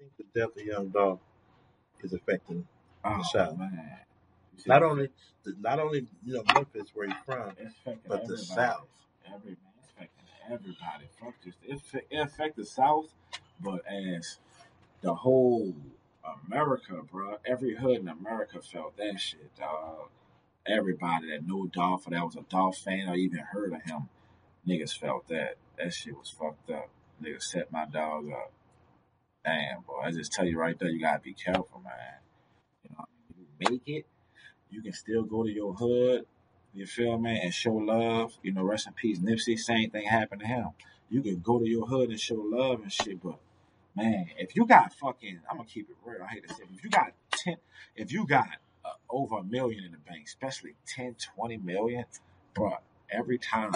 think the death of Young Dolph is affecting Oh the South? man. Not only, the, not only you know Memphis where he's from, but the. South. Every man, it's affecting everybody. Fuck just it, it affect the South, but as the whole America, bro, every hood in America felt that shit, dog. Everybody that knew Dolph or that was a Dolph fan or even heard of him, niggas felt that. That shit was fucked up. Niggas set my dog up. Damn, boy. I just tell you right there, you gotta be careful, man. You know, you make it, you can still go to your hood, you feel me, and show love. You know, rest in peace, Nipsey. Same thing happened to him. You can go to your hood and show love and shit, but man, if you got fucking, I'm gonna keep it real. I hate to say, it, if you got ten, if you got uh, over a million in the bank, especially 10, 20 million, bro, every time.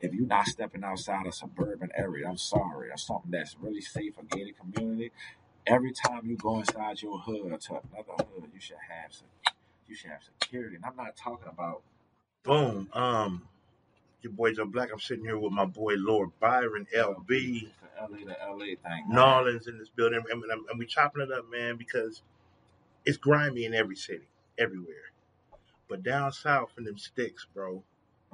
If you're not stepping outside a suburban area, I'm sorry, or something that's really safe or gated community, every time you go inside your hood to another hood, you should have some, you should have security. And I'm not talking about Boom. Um, your boy Joe Black. I'm sitting here with my boy Lord Byron LB. LA to LA thing. Nolans in this building, and, and, and we chopping it up, man, because it's grimy in every city, everywhere. But down south in them sticks, bro.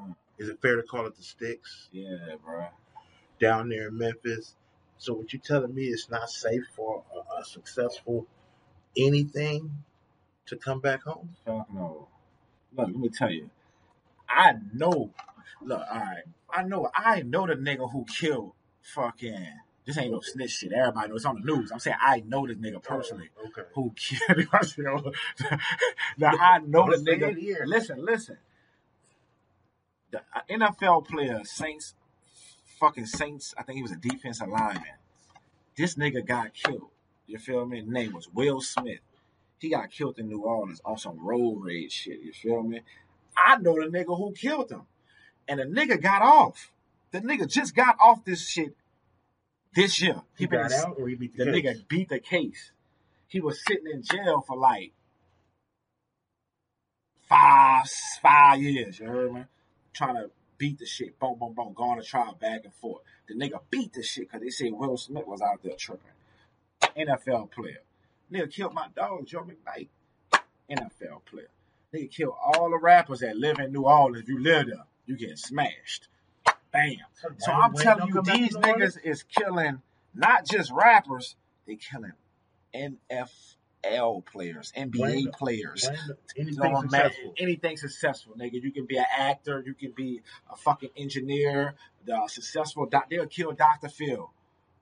Mm. Is it fair to call it the sticks? Yeah, bro. Down there in Memphis. So what you telling me it's not safe for a, a successful anything to come back home? Fuck no. Look, let me tell you. I know. Look, all right. I know. I know the nigga who killed fucking. This ain't no snitch shit. Everybody knows it's on the news. I'm saying I know this nigga oh, personally Okay. who killed. now I know the nigga. here. Listen, listen. The uh, NFL player Saints, fucking Saints. I think he was a defensive lineman. This nigga got killed. You feel me? Name was Will Smith. He got killed in New Orleans on some road rage shit. You feel me? I know the nigga who killed him, and the nigga got off. The nigga just got off this shit this year. He been got out or he beat the, the nigga beat the case. He was sitting in jail for like five five years. You heard me? Trying to beat the shit. Boom, boom, boom. Going to trial back and forth. The nigga beat the shit because they say Will Smith was out there tripping. NFL player. Nigga killed my dog, Joe McKnight. NFL player. Nigga killed all the rappers that live in New Orleans. If you live there, you get smashed. Bam. So Ryan I'm telling you, come back to these niggas is killing not just rappers, they killing NFL players, NBA Wayne- players. Wayne, You anything know, successful. anything successful, nigga. You can be an actor, you can be a fucking engineer, the successful doc. They'll kill Dr. Phil.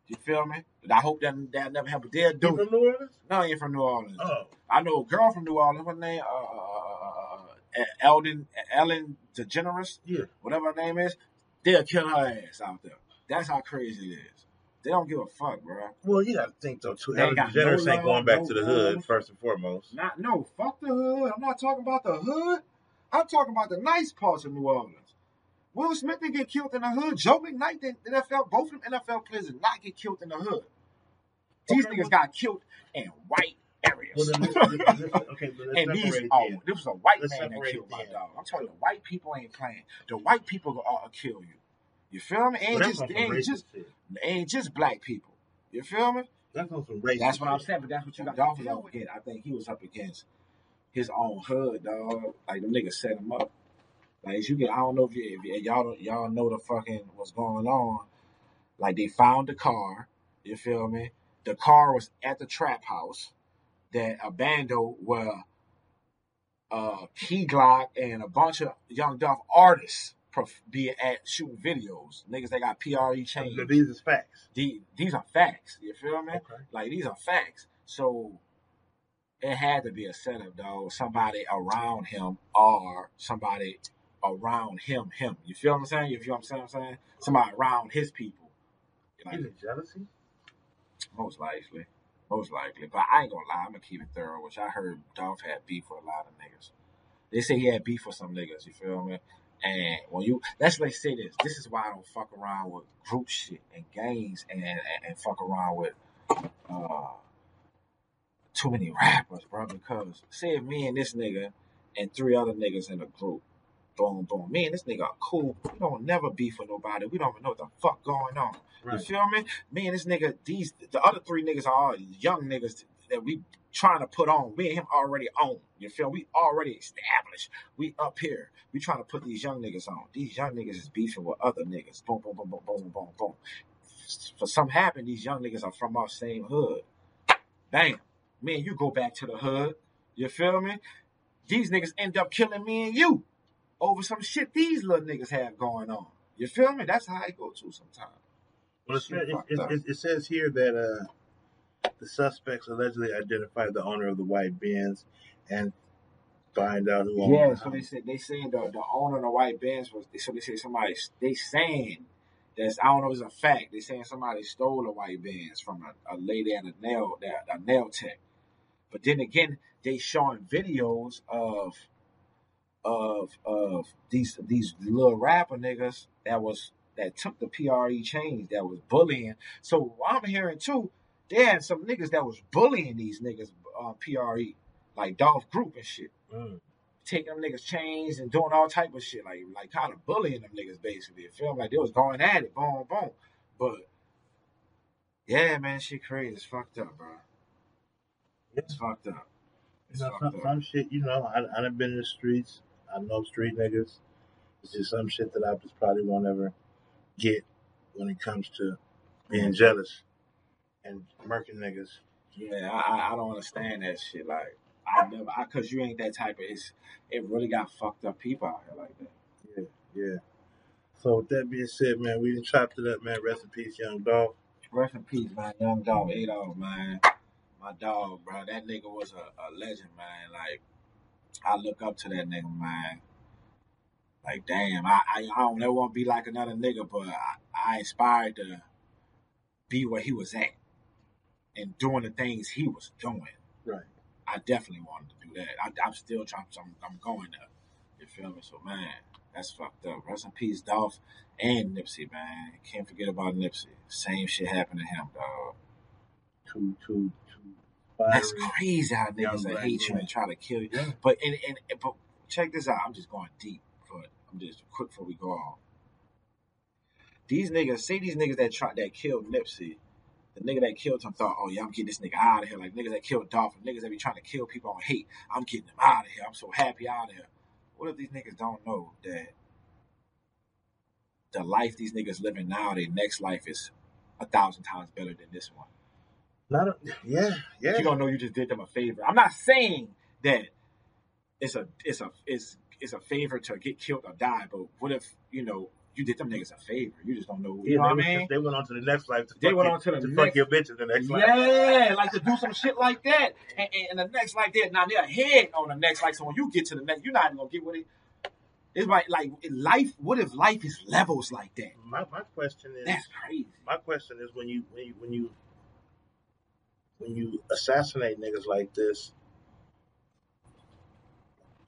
You feel me? And I hope that that never happen. They'll You do from. New Orleans? No, ain't from New Orleans. Oh, I know a girl from New Orleans. What her name? Uh, uh, uh, Eldon, Ellen DeGeneres, yeah. whatever her name is. They'll kill her ass out there. That's how crazy it is. They don't give a fuck, bro. Well, you got to think though too. Ellen no ain't going back no to the hood love. first and foremost. Not no, fuck the hood. I'm not talking about the hood. I'm talking about the nice parts of New Orleans. Will Smith didn't get killed in the hood. Joe McKnight didn't. NFL, both of them NFL players did not get killed in the hood. These Okay, niggas well- got killed in white areas. Well, then okay, but let's and these, oh, this was a white Let's man that killed my dog. I'm telling you, the white people ain't playing. The white people will uh, kill you. You feel me? Ain't Well, just, ain't just, shit. ain't just black people. You feel me? That's on some racist. That's what I'm saying, but that's what you got. Dolph was up against. I think he was up against his own hood, dog. Like the niggas set him up. Like as you get, I don't know if, you, if y'all y'all know the fucking what's going on. Like they found the car. You feel me? The car was at the trap house that abandoned where uh Key Glock and a bunch of young Dolph artists prof- be at shooting videos. Niggas they got PRE chains. So these is facts. The- These are facts. You feel me? Okay. Like these are facts. So it had to be a setup, though. Somebody around him or somebody around him, him. You feel what I'm saying? You feel what I'm saying? I'm saying? Somebody around his people. Like, Is it jealousy? most likely. Most likely. But I ain't gonna lie, I'm gonna keep it thorough, which I heard Dolph had beef with a lot of niggas. They say he had beef with some niggas, you feel me? And when you let's let's say this. This is why I don't fuck around with group shit and gangs and and, and fuck around with uh too many rappers, bro. Because say if me and this nigga and three other niggas in a group Boom, boom. Me and this nigga are cool. We don't never beef with nobody. We don't even know what the fuck going on. You feel me? Me and this nigga, these the other three niggas are all young niggas that we trying to put on. Me and him already on. You feel? We already established. We up here. We trying to put these young niggas on. These young niggas is beefing with other niggas. Boom, boom, boom, boom, boom, boom, boom. For some happen, these young niggas are from our same hood. Bam. Me and you go back to the hood. You feel me? These niggas end up killing me and you over some shit these little niggas have going on. You feel me? That's how I go to sometimes. Well, it, Shit said- it, fucked it, up. it, it says here that uh, the suspects allegedly identified the owner of the white Benz and find out who owned Yeah, so they said they saying the the owner of the white Benz was so they say somebody they saying that's I don't know if it's a fact. They saying somebody stole the white Benz from a, a lady at a nail that a nail tech. But then again, they showing videos of of of these these little rapper niggas that was that took the PRE change that was bullying. So I'm hearing too, they had some niggas that was bullying these niggas uh, PRE like Dolph Group and shit Mm. taking them niggas chains and doing all type of shit, like like kind of bullying them niggas basically. It felt like they was going at it, boom, boom. But yeah, man, shit crazy. It's fucked up, bro. It's fucked up. You It's know, fucked some, up. some shit, you know, I, I done been in the streets. I know street niggas. It's just some shit that I just probably won't ever get when it comes to being jealous and murking niggas. Yeah, I, I don't understand that shit. Like I never, I, cause you ain't that type of. It's it really got fucked up people out here like that. Yeah, yeah. So with that being said, man, we done chopped it up, man. Rest in peace, young dog. Rest in peace, man. Young dog, eight Adolph, man. My dog, bro. That nigga was a, a legend, man. Like, I look up to that nigga, man. Like, damn, I, I, I don't ever want to be like another nigga, but I, I aspired to be where he was at and doing the things he was doing. Right. I definitely wanted to do that. I, I'm still trying. I'm, I'm going there. You feel me? So man, that's fucked up. Rest in peace, Dolph and Nipsey, man. Can't forget about Nipsey. Same shit happened to him, dog. Two, two, two. That's crazy how niggas black hate you and try to kill you. Yeah. But and, and, and but check this out. I'm just going deep, but I'm just quick before we go on. These niggas, say these niggas that tried that killed Nipsey, the nigga that killed him thought, oh yeah, I'm getting this nigga out of here. Like niggas that killed Dolphin, niggas that be trying to kill people on hate, I'm getting them out of here. I'm so happy out of here. What if these niggas don't know that the life these niggas living now, their next life is a thousand times better than this one? Not a, yeah, yeah. you don't know you just did them a favor. I'm not saying that it's a it's a it's it's a favor to get killed or die, but what if you know you did them niggas a favor? You just don't know. You Yeah, know what I mean? they went on to the next life. To They went your- on to the to next- fuck your bitch in the next life. Yeah, like to do some shit like that, and, and, and the next like that. Now they're ahead on the next like so when you get to the next, you're not even gonna get with it. It's like like in life. What if life is levels like that? My my question is That's crazy. my question is when you when you when you when you assassinate niggas like this,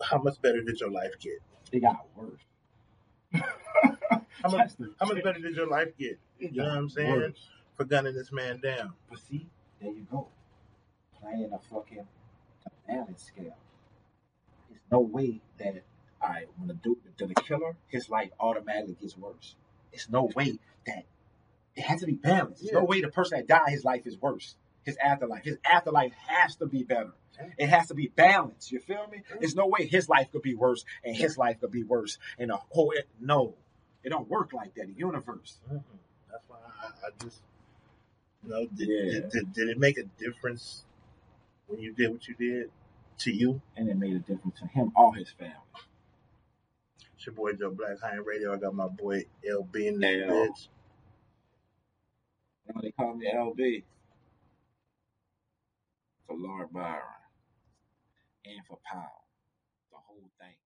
how much better did your life get? It got worse. How much how much better did your life get You know what I'm saying? for gunning this man down? But see, there you go. Playing a fucking a balance scale. There's no way that right, when the dude to the killer, his life automatically gets worse. There's no way that it has to be balanced. There's no way the person that died, his life is worse. His afterlife. His afterlife has to be better. It has to be balanced. You feel me? Yeah. There's no way his life could be worse and his life could be worse. And a whole it, no. It don't work like that. The universe. Mhm. That's why I, I just you know did, Yeah. did, did, did it make a difference when you did what you did to you? And it made a difference to him, all his family. It's your boy Joe Black High Radio. I got my boy LB in there, L. bitch. You know, they call me LB. For Lord Byron. And for Powell. The whole thing.